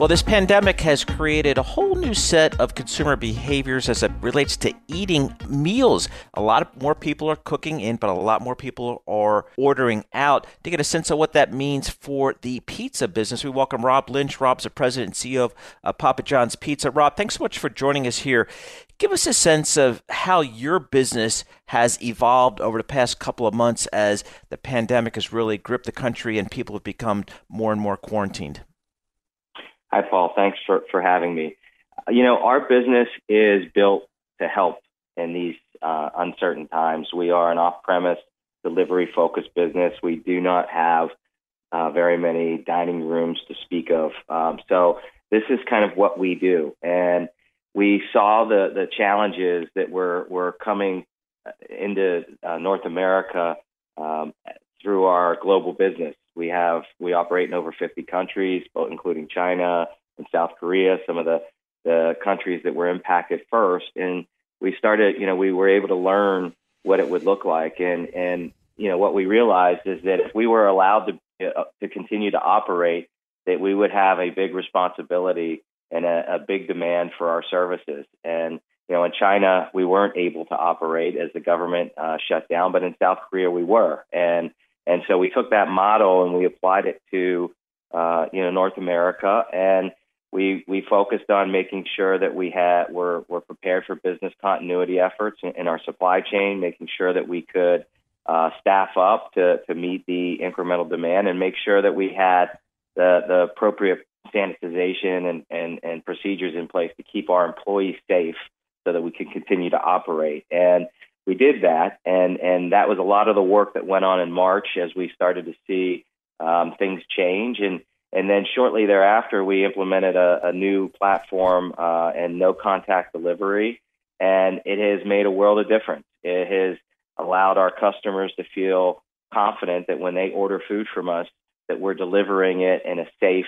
Well, this pandemic has created a whole new set of consumer behaviors as it relates to eating meals. A lot more people are cooking in, but a lot more people are ordering out. To get a sense of what that means for the pizza business, we welcome Rob Lynch. Rob's the president and CEO of uh, Papa John's Pizza. Rob, thanks so much for joining us here. Give us a sense of how your business has evolved over the past couple of months as the pandemic has really gripped the country and people have become more and more quarantined. Hi, Paul. Thanks for, for having me. You know, our business is built to help in these uh, uncertain times. We are an off premise delivery focused business. We do not have uh, very many dining rooms to speak of. Um, so this is kind of what we do. And we saw the, the challenges that were, were coming into uh, North America um, through our global business. We have we operate in over 50 countries, both including China and South Korea, some of the the countries that were impacted first. And we started, you know, we were able to learn what it would look like. And and you know what we realized is that if we were allowed to uh, to continue to operate, that we would have a big responsibility and a, a big demand for our services. And you know, in China, we weren't able to operate as the government uh, shut down, but in South Korea, we were. And and so we took that model and we applied it to uh, you know North America, and we we focused on making sure that we had were were prepared for business continuity efforts in, in our supply chain, making sure that we could uh, staff up to to meet the incremental demand, and make sure that we had the the appropriate sanitization and, and, and procedures in place to keep our employees safe so that we could continue to operate. And we did that, and and that was a lot of the work that went on in March as we started to see um, things change, and and then shortly thereafter we implemented a, a new platform uh, and no contact delivery, and it has made a world of difference. It has allowed our customers to feel confident that when they order food from us, that we're delivering it in a safe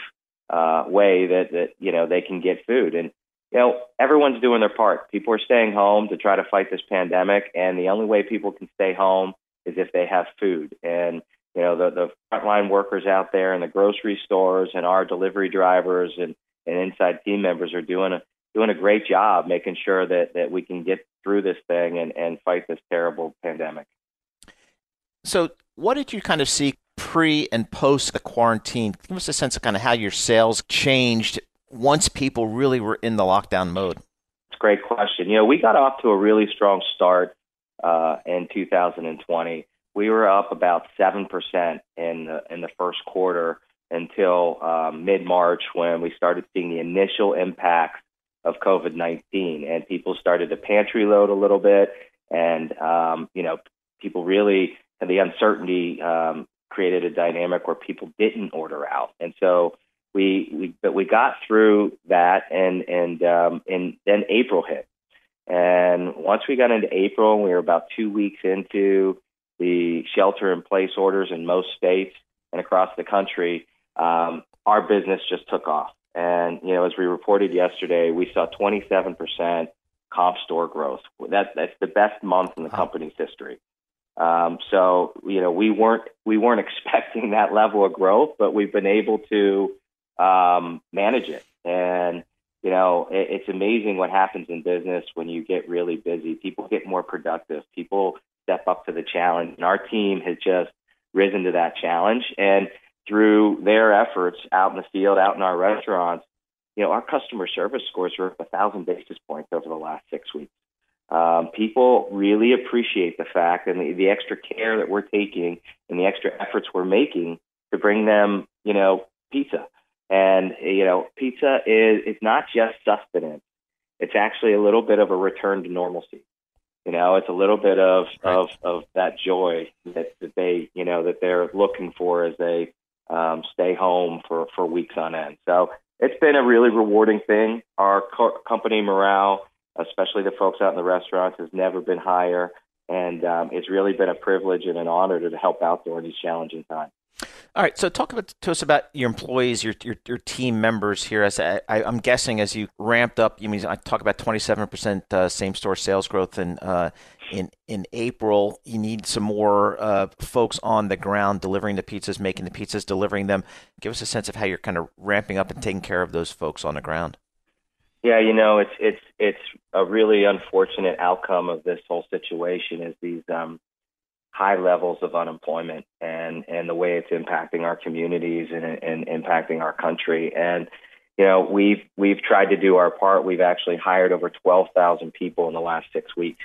uh, way that that you know they can get food. And you know, everyone's doing their part. People are staying home to try to fight this pandemic, and the only way people can stay home is if they have food. And you know, the the frontline workers out there in the grocery stores and our delivery drivers and and inside team members are doing a doing a great job making sure that that we can get through this thing and and fight this terrible pandemic. So, what did you kind of see pre and post the quarantine? Give us a sense of kind of how your sales changed once people really were in the lockdown mode? It's a great question. You know, we got off to a really strong start uh, in 2020. We were up about seven percent in the in the first quarter until um, mid March when we started seeing the initial impacts of COVID 19, and people started to pantry load a little bit, and um, you know, people really and the uncertainty um, created a dynamic where people didn't order out, and so we, we but we got through that and and um, and then April hit. And once we got into April, we were about two weeks into the shelter in place orders in most states and across the country. Um, our business just took off. And you know, as we reported yesterday, we saw 27% comp store growth. That that's the best month in the company's history. Um, so you know, we weren't we weren't expecting that level of growth, but we've been able to um, manage it. And you know, it, it's amazing what happens in business when you get really busy. People get more productive. People step up to the challenge, and our team has just risen to that challenge. And through their efforts out in the field, out in our restaurants, you know, our customer service scores are up a thousand basis points over the last six weeks. um, people really appreciate the fact and the, the extra care that we're taking and the extra efforts we're making to bring them, you know, pizza. And you know, pizza is it's not just sustenance; it's actually a little bit of a return to normalcy. You know, it's a little bit of right. of of that joy that, that they you know that they're looking for as they um, stay home for for weeks on end. So it's been a really rewarding thing. Our co- company morale, especially the folks out in the restaurants, has never been higher, and um, it's really been a privilege and an honor to help out during these challenging times. All right, so talk about, to us about your employees, your your, your team members here. As I, am guessing, as you ramped up, you mean I talk about 27 percent uh, same store sales growth in uh, in in April. You need some more uh, folks on the ground delivering the pizzas, making the pizzas, delivering them. Give us a sense of how you're kind of ramping up and taking care of those folks on the ground. Yeah, you know, it's it's it's a really unfortunate outcome of this whole situation. Is these um, high levels of unemployment and and the way it's impacting our communities and, and impacting our country. And you know we've we've tried to do our part. We've actually hired over 12,000 people in the last 6 weeks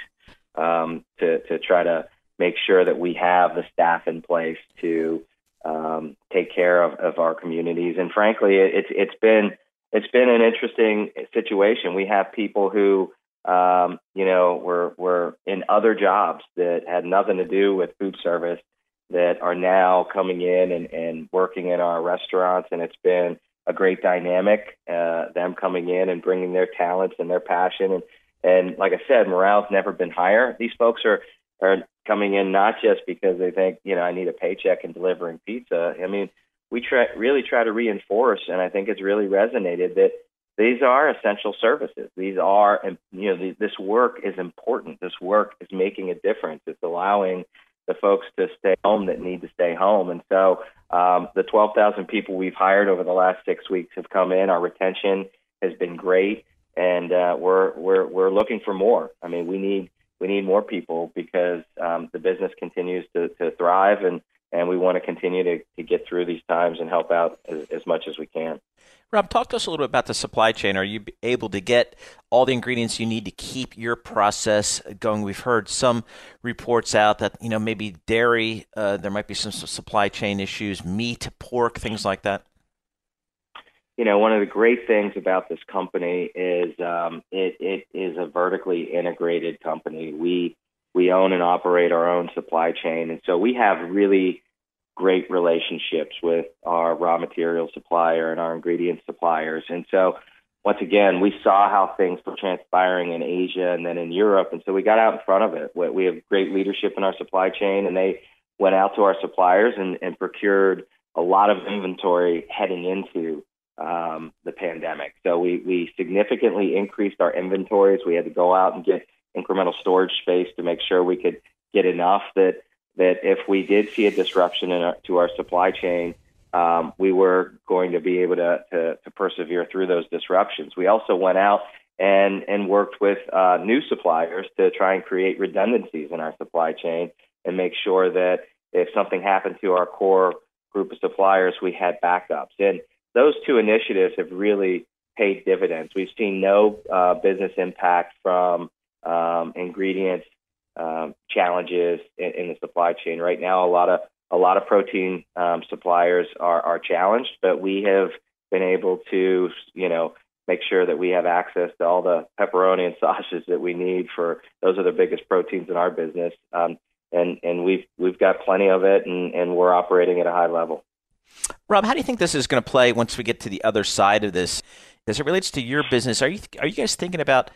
um, to to try to make sure that we have the staff in place to um, take care of, of our communities. And frankly it's it's been it's been an interesting situation. We have people who um, you know, were were in other jobs that had nothing to do with food service that are now coming in and, and working in our restaurants, and it's been a great dynamic. Uh, them coming in and bringing their talents and their passion, and and like I said, morale's never been higher. These folks are are coming in not just because they think you know I need a paycheck and delivering pizza. I mean, we try really try to reinforce, and I think it's really resonated that these are essential services. These are, you know, this work is important. This work is making a difference. It's allowing the folks to stay home that need to stay home. And so um, the 12,000 people we've hired over the last six weeks have come in. Our retention has been great, and uh, we're we're we're looking for more. I mean, we need we need more people because um, the business continues to, to thrive, and and we want to continue to, to get through these times and help out as, as much as we can. Rob, talk to us a little bit about the supply chain. Are you able to get all the ingredients you need to keep your process going? We've heard some reports out that you know maybe dairy, uh, there might be some supply chain issues, meat, pork, things like that. You know, one of the great things about this company is um, it, it is a vertically integrated company. We we own and operate our own supply chain, and so we have really great relationships with our raw material supplier and our ingredient suppliers. And so, once again, we saw how things were transpiring in Asia and then in Europe. And so we got out in front of it. We have great leadership in our supply chain, and they went out to our suppliers and, and procured a lot of inventory heading into um, the pandemic. So we, we significantly increased our inventories. We had to go out and get incremental storage space to make sure we could get enough that that if we did see a disruption in our, to our supply chain, um, we were going to be able to, to, to, persevere through those disruptions. We also went out and, and worked with uh, new suppliers to try and create redundancies in our supply chain and make sure that if something happened to our core group of suppliers, we had backups. And those two initiatives have really paid dividends. We've seen no uh, business impact from um, ingredients um, challenges in, in, the supply chain. Right now, a lot of a lot of protein um, suppliers are, are challenged, but we have been able to, you know, make sure that we have access to all the pepperoni and sausages that we need for those are the biggest proteins in our business. Um, and and we've we've got plenty of it, and, and we're operating at a high level. Rob, how do you think this is going to play once we get to the other side of this? As it relates to your business, are you are you guys thinking about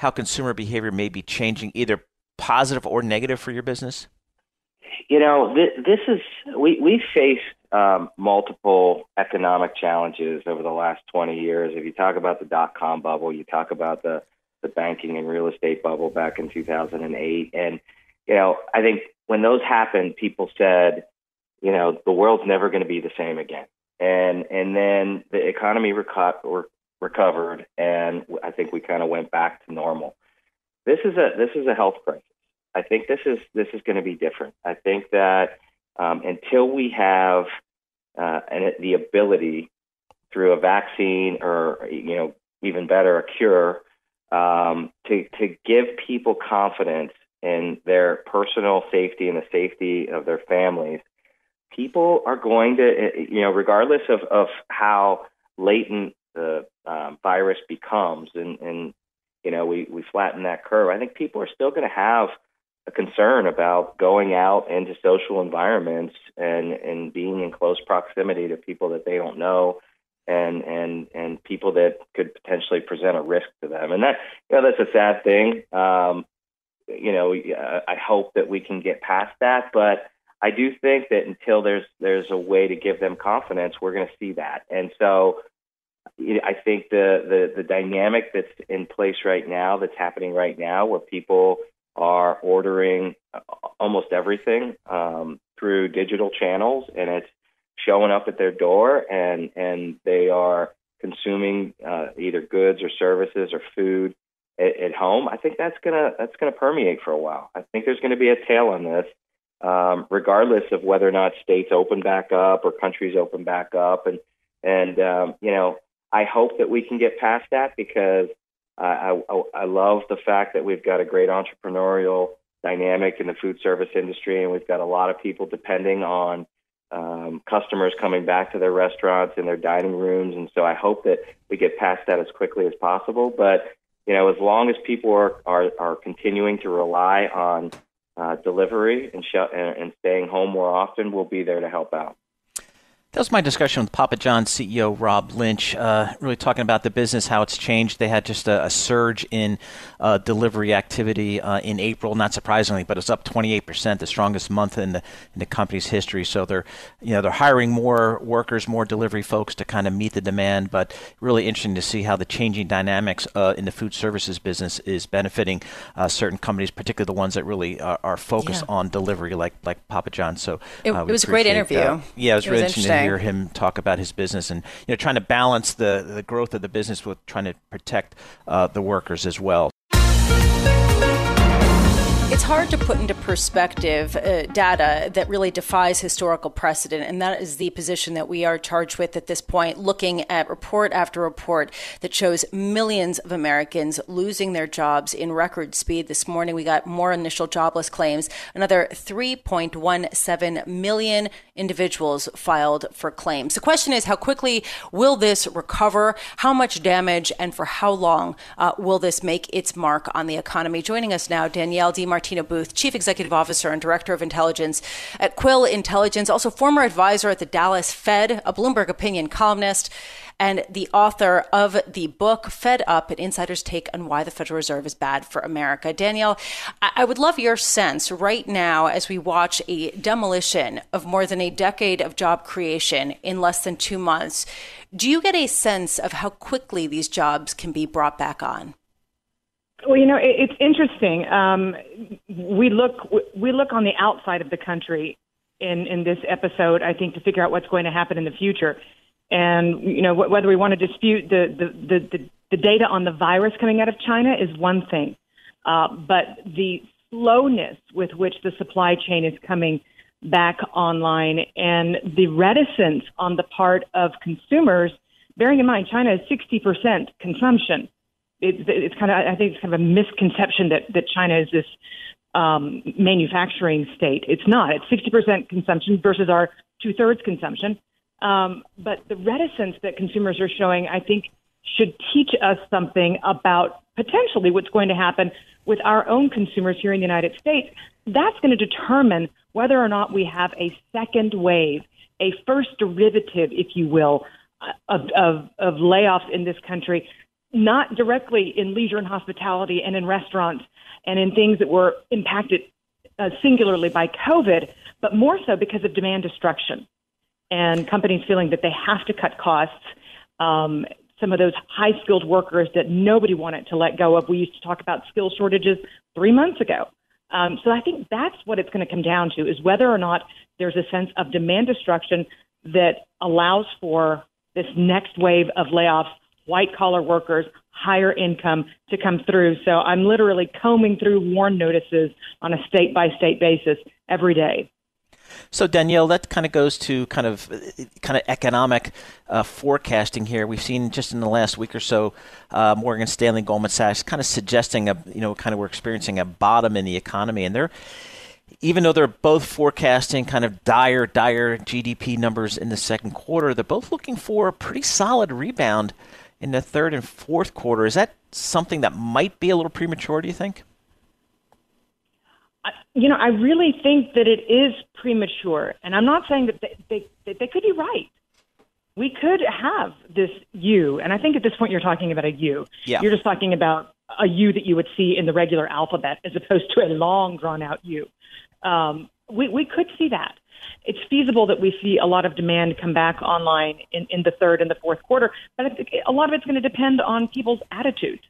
how consumer behavior may be changing either positive or negative for your business? You know, this, this is we we faced um, multiple economic challenges over the last 20 years. If you talk about the dot com bubble, you talk about the the banking and real estate bubble back in 2008, and you know, I think when those happened, people said, you know, the world's never going to be the same again. And and then the economy reco- recovered, and I think we kind of went back to normal. This is a this is a health crisis. I think this is this is going to be different. I think that um, until we have uh, the ability through a vaccine or you know even better a cure um, to to give people confidence in their personal safety and the safety of their families. People are going to, you know, regardless of, of how latent the um, virus becomes, and, and you know, we, we flatten that curve. I think people are still going to have a concern about going out into social environments and and being in close proximity to people that they don't know and and and people that could potentially present a risk to them and that you know that's a sad thing um you know i hope that we can get past that but i do think that until there's there's a way to give them confidence we're going to see that and so I think the, the the dynamic that's in place right now, that's happening right now, where people are ordering uh, almost everything um, through digital channels, and it's showing up at their door, and and they are consuming uh, either goods or services or food at, at, home. I think that's gonna that's gonna permeate for a while. I think there's going to be a tail on this, um, regardless of whether or not states open back up or countries open back up, and and um, you know I hope that we can get past that because I, I, I love the fact that we've got a great entrepreneurial dynamic in the food service industry, and we've got a lot of people depending on um, customers coming back to their restaurants and their dining rooms. And so I hope that we get past that as quickly as possible. But you know, as long as people are are, are continuing to rely on uh, delivery and, sh- and staying home more often, we'll be there to help out. That was my discussion with Papa John's CEO Rob Lynch, uh, really talking about the business, how it's changed. They had just a, a surge in uh, delivery activity uh, in April, not surprisingly, but it's up 28%, the strongest month in the in the company's history. So they're you know they're hiring more workers, more delivery folks to kind of meet the demand. But really interesting to see how the changing dynamics uh, in the food services business is benefiting uh, certain companies, particularly the ones that really are, are focused yeah. on delivery, like like Papa John's. So it, uh, it was a great interview. Yeah, it was it really was interesting hear him talk about his business and you know trying to balance the the growth of the business with trying to protect uh, the workers as well. It's hard to put into perspective uh, data that really defies historical precedent, and that is the position that we are charged with at this point, looking at report after report that shows millions of Americans losing their jobs in record speed. This morning, we got more initial jobless claims, another 3.17 million individuals filed for claims. The question is, how quickly will this recover? How much damage, and for how long uh, will this make its mark on the economy? Joining us now, Danielle DiMartino Martina Booth, Chief Executive Officer and Director of Intelligence at Quill Intelligence, also former advisor at the Dallas Fed, a Bloomberg opinion columnist, and the author of the book Fed Up, an insider's take on why the Federal Reserve is bad for America. Danielle, I would love your sense right now as we watch a demolition of more than a decade of job creation in less than two months. Do you get a sense of how quickly these jobs can be brought back on? Well, you know, it, it's interesting. Um, we look we look on the outside of the country in in this episode. I think to figure out what's going to happen in the future, and you know whether we want to dispute the the the, the, the data on the virus coming out of China is one thing, uh, but the slowness with which the supply chain is coming back online and the reticence on the part of consumers, bearing in mind China is 60% consumption it's, it's kind of I think it's kind of a misconception that that China is this um, manufacturing state. It's not. It's 60% consumption versus our two thirds consumption. Um, but the reticence that consumers are showing, I think, should teach us something about potentially what's going to happen with our own consumers here in the United States. That's going to determine whether or not we have a second wave, a first derivative, if you will, of, of, of layoffs in this country not directly in leisure and hospitality and in restaurants and in things that were impacted uh, singularly by COVID, but more so because of demand destruction and companies feeling that they have to cut costs. Um, some of those high skilled workers that nobody wanted to let go of. We used to talk about skill shortages three months ago. Um, so I think that's what it's going to come down to is whether or not there's a sense of demand destruction that allows for this next wave of layoffs white collar workers, higher income to come through. So I'm literally combing through warn notices on a state by state basis every day. So Danielle, that kind of goes to kind of kind of economic uh, forecasting here. We've seen just in the last week or so, uh, Morgan Stanley, Goldman Sachs, kind of suggesting a you know kind of we're experiencing a bottom in the economy, and they're even though they're both forecasting kind of dire, dire GDP numbers in the second quarter, they're both looking for a pretty solid rebound in the third and fourth quarter. Is that something that might be a little premature? Do you think? You know, I really think that it is premature, and I'm not saying that they, they, they could be right. We could have this U, and I think at this point you're talking about a U. Yeah. You're just talking about a U that you would see in the regular alphabet as opposed to a long drawn out U. Um, we, we could see that. It's feasible that we see a lot of demand come back online in, in the third and the fourth quarter, but a lot of it's going to depend on people's attitudes.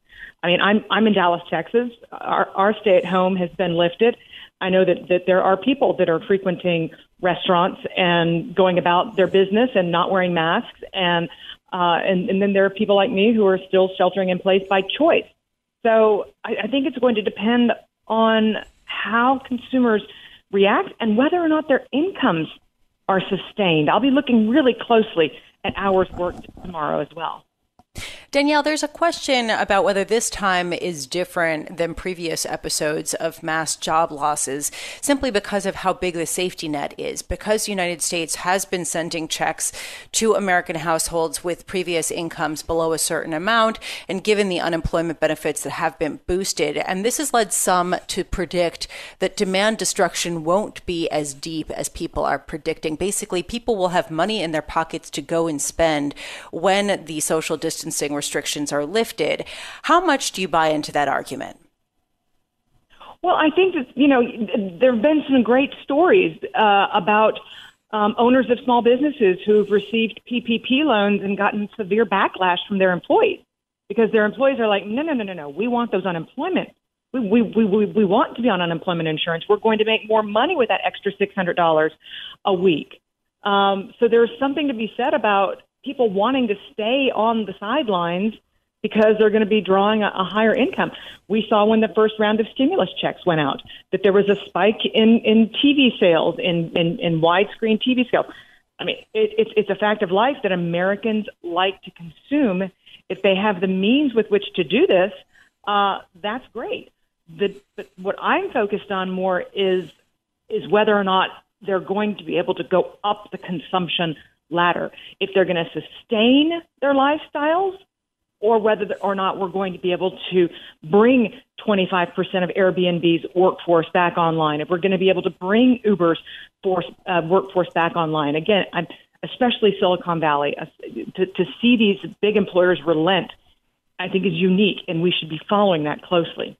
I mean, I'm I'm in Dallas, Texas. Our, our stay at home has been lifted. I know that, that there are people that are frequenting restaurants and going about their business and not wearing masks, and uh, and, and then there are people like me who are still sheltering in place by choice. So I, I think it's going to depend on how consumers react and whether or not their incomes are sustained. I'll be looking really closely at hours worked tomorrow as well. Danielle, there's a question about whether this time is different than previous episodes of mass job losses simply because of how big the safety net is. Because the United States has been sending checks to American households with previous incomes below a certain amount, and given the unemployment benefits that have been boosted. And this has led some to predict that demand destruction won't be as deep as people are predicting. Basically, people will have money in their pockets to go and spend when the social distancing restrictions are lifted. How much do you buy into that argument? Well, I think that, you know, there have been some great stories uh, about um, owners of small businesses who've received PPP loans and gotten severe backlash from their employees because their employees are like, no, no, no, no, no, we want those unemployment. We, we, we, we want to be on unemployment insurance. We're going to make more money with that extra $600 a week. Um, so there's something to be said about people wanting to stay on the sidelines because they're going to be drawing a, a, higher income. We saw when the first round of stimulus checks went out that there was a spike in, in TV sales, in, in, in widescreen TV sales. I mean, it, it's, it's a fact of life that Americans like to consume. If they have the means with which to do this, uh, that's great. The, but what I'm focused on more is is whether or not they're going to be able to go up the consumption ladder. If they're going to sustain their lifestyles, or whether or not we're going to be able to bring 25% of Airbnb's workforce back online, if we're going to be able to bring Uber's force, uh, workforce back online. Again, I'm, especially Silicon Valley, uh, to, to see these big employers relent, I think is unique, and we should be following that closely.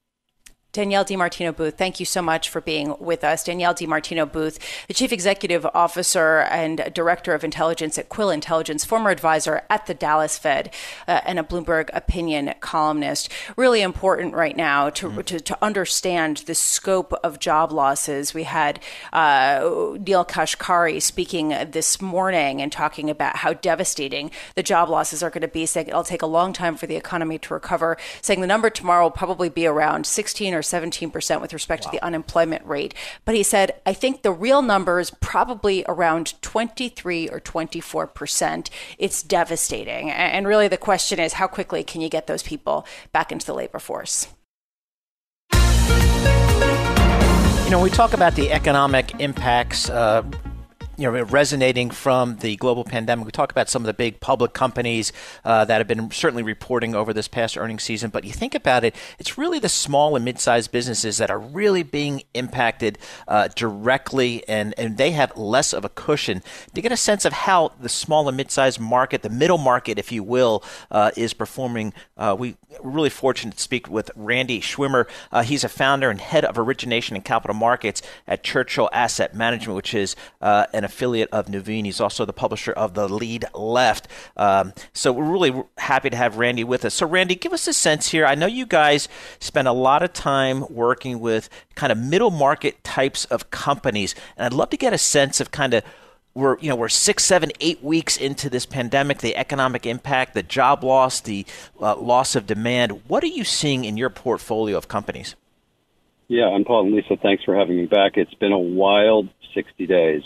Danielle DiMartino Booth, thank you so much for being with us. Danielle DiMartino Booth, the Chief Executive Officer and Director of Intelligence at Quill Intelligence, former advisor at the Dallas Fed, uh, and a Bloomberg opinion columnist. Really important right now to, mm-hmm. to, to, understand the scope of job losses. We had uh, Neel Kashkari speaking this morning and talking about how devastating the job losses are going to be, saying it'll take a long time for the economy to recover, saying the number tomorrow will probably be around 16 or or 17% with respect wow. to the unemployment rate. But he said, I think the real number is probably around 23 or 24%. It's devastating. And really, the question is how quickly can you get those people back into the labor force? You know, we talk about the economic impacts. Uh, you know resonating from the global pandemic. We talk about some of the big public companies uh, that have been certainly reporting over this past earnings season. But you think about it, it's really the small and mid-sized businesses that are really being impacted uh, directly, and and they have less of a cushion. To get a sense of how the small and mid-sized market, the middle market, if you will, uh, is performing, uh, we we're really fortunate to speak with Randy Schwimmer. Uh, he's a founder and head of origination and capital markets at Churchill Asset Management, which is uh, an affiliate of Nuveen. He's also the publisher of The Lead Left. Um, so we're really happy to have Randy with us. So, Randy, give us a sense here. I know you guys spend a lot of time working with kind of middle market types of companies, and I'd love to get a sense of kind of we're you know we're six, seven, eight weeks into this pandemic, the economic impact, the job loss, the uh, loss of demand. What are you seeing in your portfolio of companies? Yeah, I'm Paul and Lisa. Thanks for having me back. It's been a wild 60 days.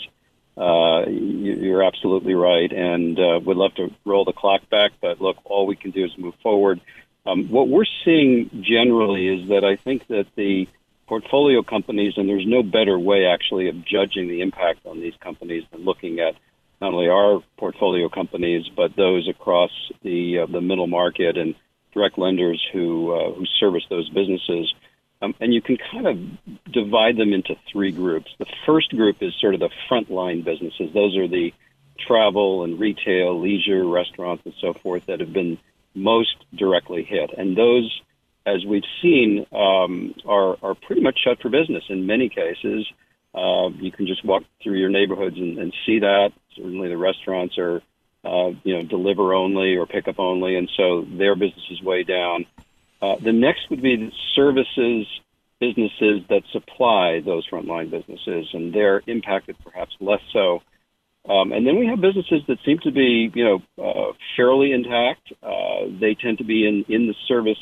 Uh, you, are absolutely right, and uh, would love to roll the clock back, but look, all we can do is move forward. Um, what we're seeing generally is that I think that the portfolio companies, and there's no better way actually of judging the impact on these companies than looking at not only our portfolio companies but those across the uh, the middle market and direct lenders who uh, who service those businesses. Um, and you can kind of divide them into three groups. The first group is sort of the frontline businesses. Those are the travel and retail, leisure, restaurants, and so forth that have been most directly hit. And those, as we've seen, um, are, are pretty much shut for business in many cases. Uh, you can just walk through your neighborhoods and, and see that. Certainly, the restaurants are, uh, you know, deliver only or pick up only, and so their business is way down. Uh, the next would be the services businesses that supply those frontline businesses, and they're impacted perhaps less so. Um, and then we have businesses that seem to be, you know, uh, fairly intact. Uh, they tend to be in, in the service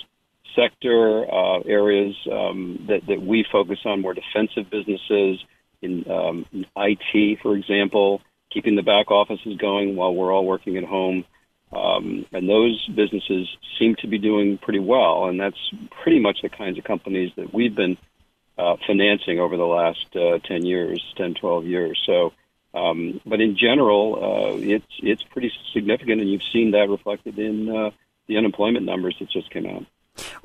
sector uh, areas um, that, that we focus on, more defensive businesses in, um, in IT, for example, keeping the back offices going while we're all working at home. Um, and those businesses seem to be doing pretty well, and that's pretty much the kinds of companies that we've been uh, financing over the last uh, 10 years, 10, 12 years. So, um, but in general, uh, it's it's pretty significant, and you've seen that reflected in uh, the unemployment numbers that just came out.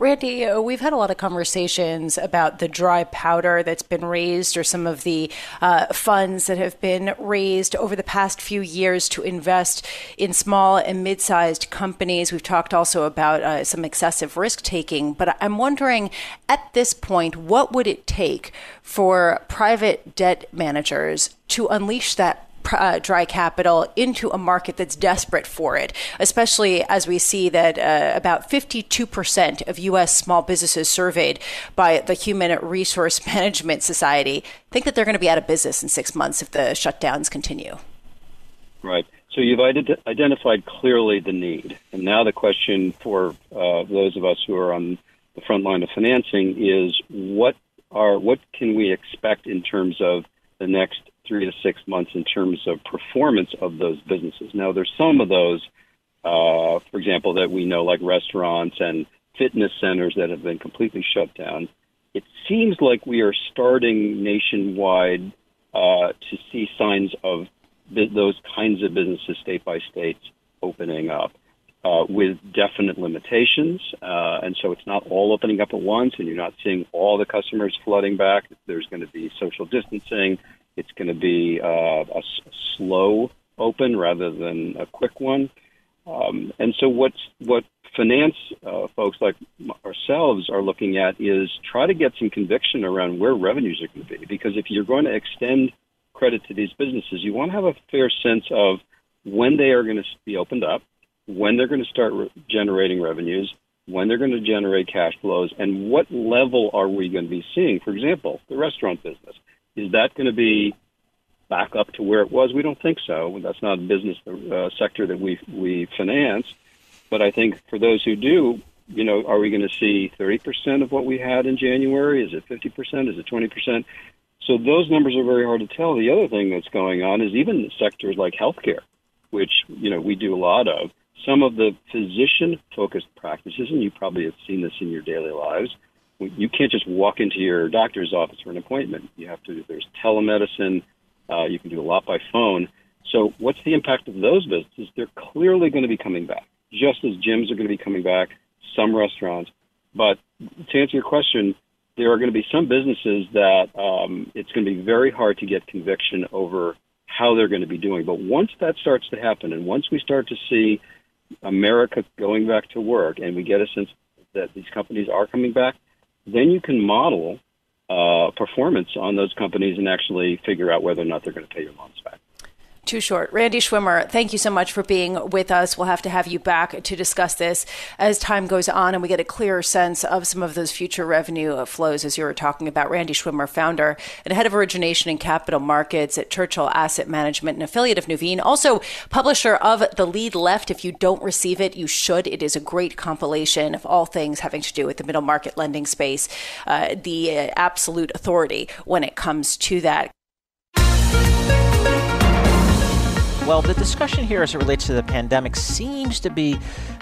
Randy, uh, we've had a lot of conversations about the dry powder that's been raised or some of the uh, funds that have been raised over the past few years to invest in small and mid sized companies. We've talked also about uh, some excessive risk taking, but I'm wondering at this point, what would it take for private debt managers to unleash that uh, dry capital into a market that's desperate for it, especially as we see that uh, about 52% of U.S. small businesses surveyed by the Human Resource Management Society think that they're going to be out of business in six months if the shutdowns continue. Right. So you've identified clearly the need, and now the question for uh, those of us who are on the front line of financing is what are what can we expect in terms of the next three to six months in terms of performance of those businesses. Now, there's some of those, uh, for example, that we know, like restaurants and fitness centers that have been completely shut down. It seems like we are starting nationwide uh, to see signs of th- those kinds of businesses, state by state, opening up. Uh, with definite limitations. Uh, and so it's not all opening up at once, and you're not seeing all the customers flooding back. There's going to be social distancing. It's going to be uh, a, slow open rather than a quick one. Um, and so what's what finance uh, folks like ourselves are looking at is try to get some conviction around where revenues are going to be. Because if you're going to extend credit to these businesses, you want to have a fair sense of when they are going to be opened up, when they're going to start re- generating revenues, when they're going to generate cash flows, and what level are we going to be seeing. For example, the restaurant business. Is that going to be back up to where it was? We don't think so. That's not a business uh, sector that we we finance. But I think for those who do, you know, are we going to see 30% of what we had in January? Is it 50%? Is it 20%? So those numbers are very hard to tell. The other thing that's going on is even sectors like healthcare, which you know we do a lot of. Some of the physician-focused practices, and you probably have seen this in your daily lives, you can't just walk into your doctor's office for an appointment. You have to. There's telemedicine. Uh, you can do a lot by phone. So, what's the impact of those businesses? They're clearly going to be coming back, just as gyms are going to be coming back, some restaurants. But to answer your question, there are going to be some businesses that um, it's going to be very hard to get conviction over how they're going to be doing. But once that starts to happen, and once we start to see America going back to work, and we get a sense that these companies are coming back, then you can model uh, performance on those companies and actually figure out whether or not they're going to pay your loans back. Too short. Randy Schwimmer, thank you so much for being with us. We'll have to have you back to discuss this as time goes on and we get a clearer sense of some of those future revenue flows, as you were talking about. Randy Schwimmer, founder and head of origination and capital markets at Churchill Asset Management, an affiliate of Nuveen, also publisher of The Lead Left. If you don't receive it, you should. It is a great compilation of all things having to do with the middle market lending space, uh, the uh, absolute authority when it comes to that. Well, the discussion here as it relates to the pandemic seems to be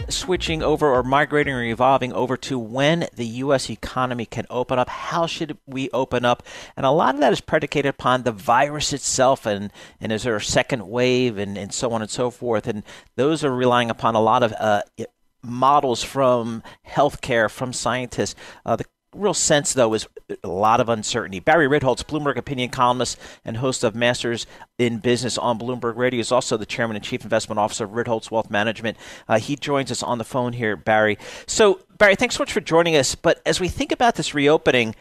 switching over or migrating or evolving over to when the U.S. economy can open up. How should we open up? And a lot of that is predicated upon the virus itself and, and is there a second wave and, and so on and so forth. And those are relying upon a lot of uh, models from healthcare, from scientists. Uh, the real sense, though, is a lot of uncertainty. Barry Ritholtz, Bloomberg opinion columnist and host of Masters in Business on Bloomberg Radio, is also the chairman and chief investment officer of Ritholtz Wealth Management. Uh, he joins us on the phone here, Barry. So, Barry, thanks so much for joining us. But as we think about this reopening,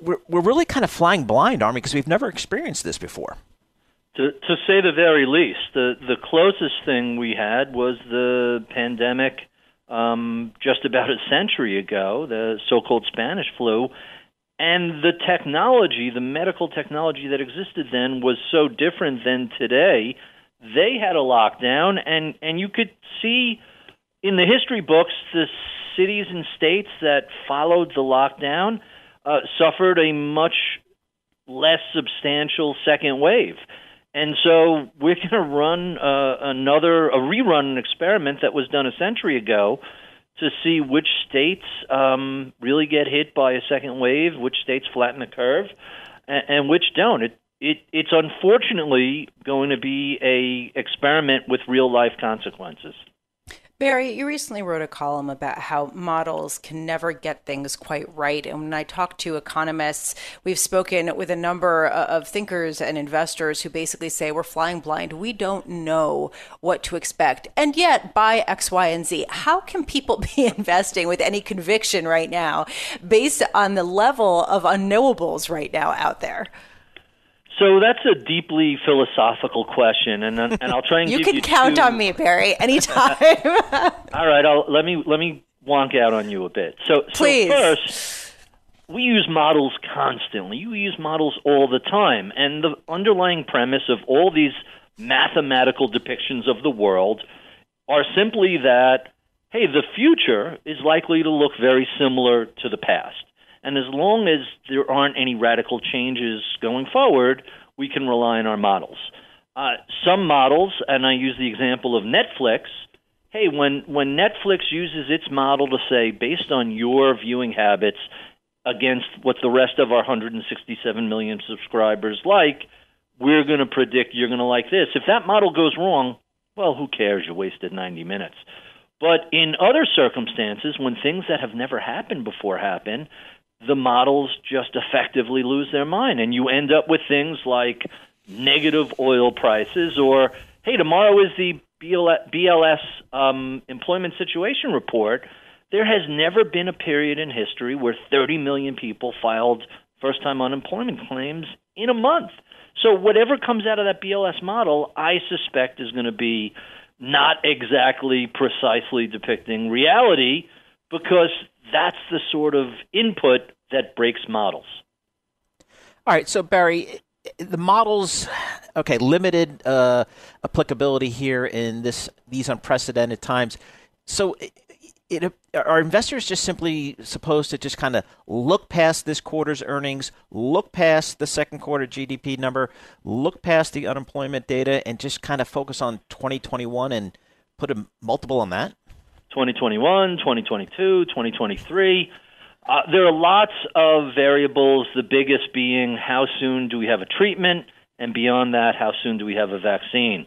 we're, we're really kind of flying blind, Barry, because we've never experienced this before. To, to say the very least, the, the closest thing we had was the pandemic – um, just about a century ago, the so called Spanish flu. And the technology, the medical technology that existed then, was so different than today. They had a lockdown, and, and you could see in the history books the cities and states that followed the lockdown uh, suffered a much less substantial second wave. And so we're going to run uh, another a rerun an experiment that was done a century ago to see which states um, really get hit by a second wave, which states flatten the curve, and, and which don't. It, it it's unfortunately going to be a experiment with real life consequences. Barry, you recently wrote a column about how models can never get things quite right. And when I talk to economists, we've spoken with a number uh, of thinkers and investors who basically say we're flying blind. We don't know what to expect. And yet, by X, Y, and Z, how can people be investing with any conviction right now based on the level of unknowables right now out there? So that's a deeply philosophical question, and and I'll try and you can you count two... on me, Barry, anytime. All right, I'll, let me let me wonk out on you a bit. So, Please. so first, we use models constantly. You use models all the time, and the underlying premise of all these mathematical depictions of the world are simply that hey, the future is likely to look very similar to the past. And as long as there aren't any radical changes going forward, we can rely on our models. Uh, some models, and I use the example of Netflix. Hey, when when Netflix uses its model to say, based on your viewing habits against what the rest of our 167 million subscribers like, we're going to predict you're going to like this. If that model goes wrong, well, who cares? You wasted 90 minutes. But in other circumstances, when things that have never happened before happen, the models just effectively lose their mind, and you end up with things like negative oil prices, or hey, tomorrow is the BLS um, employment situation report. There has never been a period in history where 30 million people filed first time unemployment claims in a month. So, whatever comes out of that BLS model, I suspect is going to be not exactly precisely depicting reality because that's the sort of input that breaks models. All right, so Barry, the models, okay, limited uh, applicability here in this these unprecedented times. So, it, it, are investors just simply supposed to just kind of look past this quarter's earnings, look past the second quarter GDP number, look past the unemployment data, and just kind of focus on 2021 and put a multiple on that? 2021, 2022, 2023. Uh, there are lots of variables, the biggest being how soon do we have a treatment, and beyond that, how soon do we have a vaccine.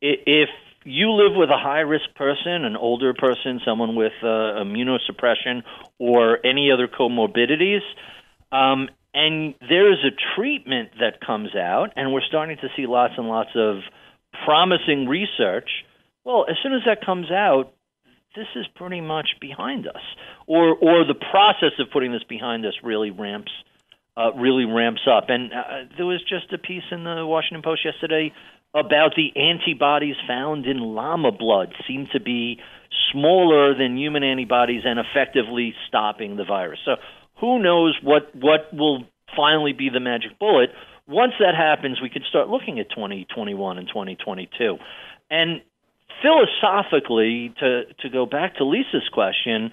If you live with a high risk person, an older person, someone with uh, immunosuppression, or any other comorbidities, um, and there is a treatment that comes out, and we're starting to see lots and lots of promising research. Well, as soon as that comes out, this is pretty much behind us, or or the process of putting this behind us really ramps uh, really ramps up. And uh, there was just a piece in the Washington Post yesterday about the antibodies found in llama blood seem to be smaller than human antibodies and effectively stopping the virus. So who knows what what will finally be the magic bullet? Once that happens, we can start looking at 2021 and 2022. And philosophically, to to go back to Lisa's question,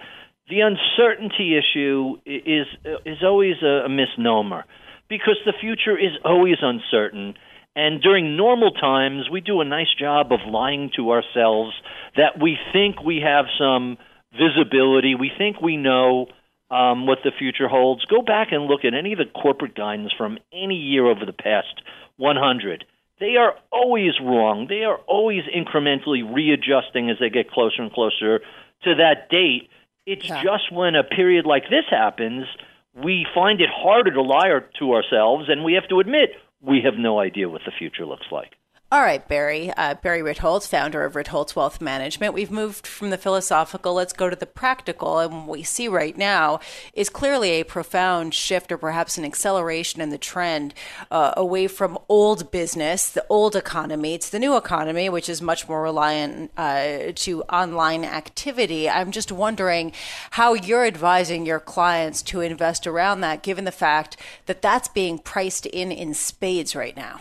the uncertainty issue is is always a, a misnomer because the future is always uncertain. And during normal times, we do a nice job of lying to ourselves that we think we have some visibility, we think we know um, what the future holds. Go back and look at any of the corporate guidance from any year over the past 100. They are always wrong. They are always incrementally readjusting as they get closer and closer to that date. It's yeah. just when a period like this happens, we find it harder to lie to ourselves, and we have to admit we have no idea what the future looks like. All right, Barry. Uh, Barry Ritholtz, founder of Ritholtz Wealth Management. We've moved from the philosophical, let's go to the practical. And what we see right now is clearly a profound shift or perhaps an acceleration in the trend uh, away from old business, the old economy, to the new economy, which is much more reliant uh, to online activity. I'm just wondering how you're advising your clients to invest around that, given the fact that that's being priced in in spades right now.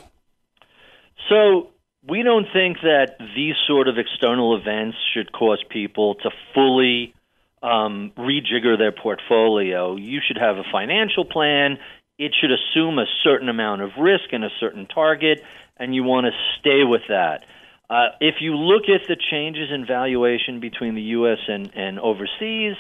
So we don't think that these sort of external events should cause people to fully um, rejigger their portfolio. You should have a financial plan. It should assume a certain amount of risk and a certain target, and you want to stay with that. Uh, if you look at the changes in valuation between the U.S. and, and overseas,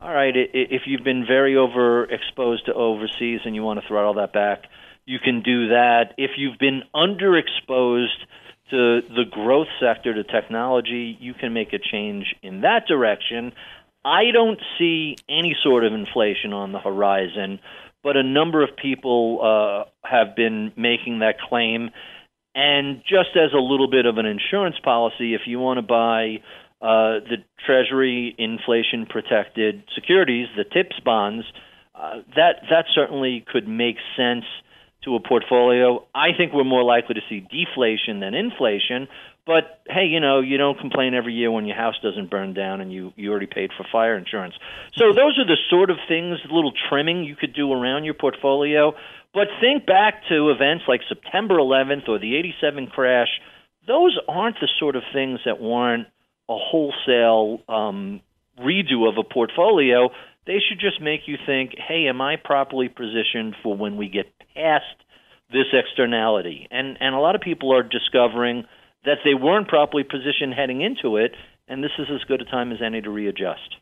all right, if you've been very overexposed to overseas and you want to throttle that back, you can do that. If you've been underexposed to the growth sector, to technology, you can make a change in that direction. I don't see any sort of inflation on the horizon, but a number of people uh, have been making that claim. And just as a little bit of an insurance policy, if you want to buy uh, the Treasury inflation protected securities, the TIPS bonds, uh, that that certainly could make sense to a portfolio. I think we're more likely to see deflation than inflation. But hey, you know, you don't complain every year when your house doesn't burn down and you, you already paid for fire insurance. So those are the sort of things, little trimming you could do around your portfolio. But think back to events like September 11th or the 87 crash. Those aren't the sort of things that warrant a wholesale um, redo of a portfolio. They should just make you think, hey, am I properly positioned for when we get past this externality. And and a lot of people are discovering that they weren't properly positioned heading into it, and this is as good a time as any to readjust.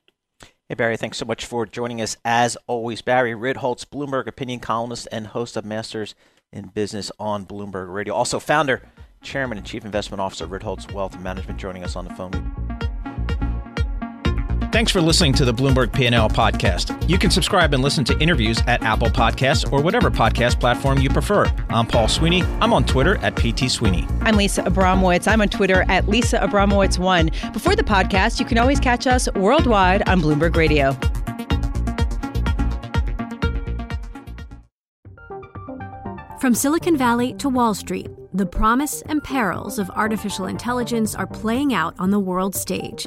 Hey, Barry, thanks so much for joining us. As always, Barry Ritholtz, Bloomberg opinion columnist and host of Masters in Business on Bloomberg Radio. Also, founder, chairman, and chief investment officer of Ritholtz Wealth Management, joining us on the phone. Thanks for listening to the Bloomberg P&L podcast. You can subscribe and listen to interviews at Apple Podcasts or whatever podcast platform you prefer. I'm Paul Sweeney. I'm on Twitter at PT Sweeney. I'm Lisa Abramowicz. I'm on Twitter at Lisa Abramowicz1. Before the podcast, you can always catch us worldwide on Bloomberg Radio. From Silicon Valley to Wall Street, the promise and perils of artificial intelligence are playing out on the world stage.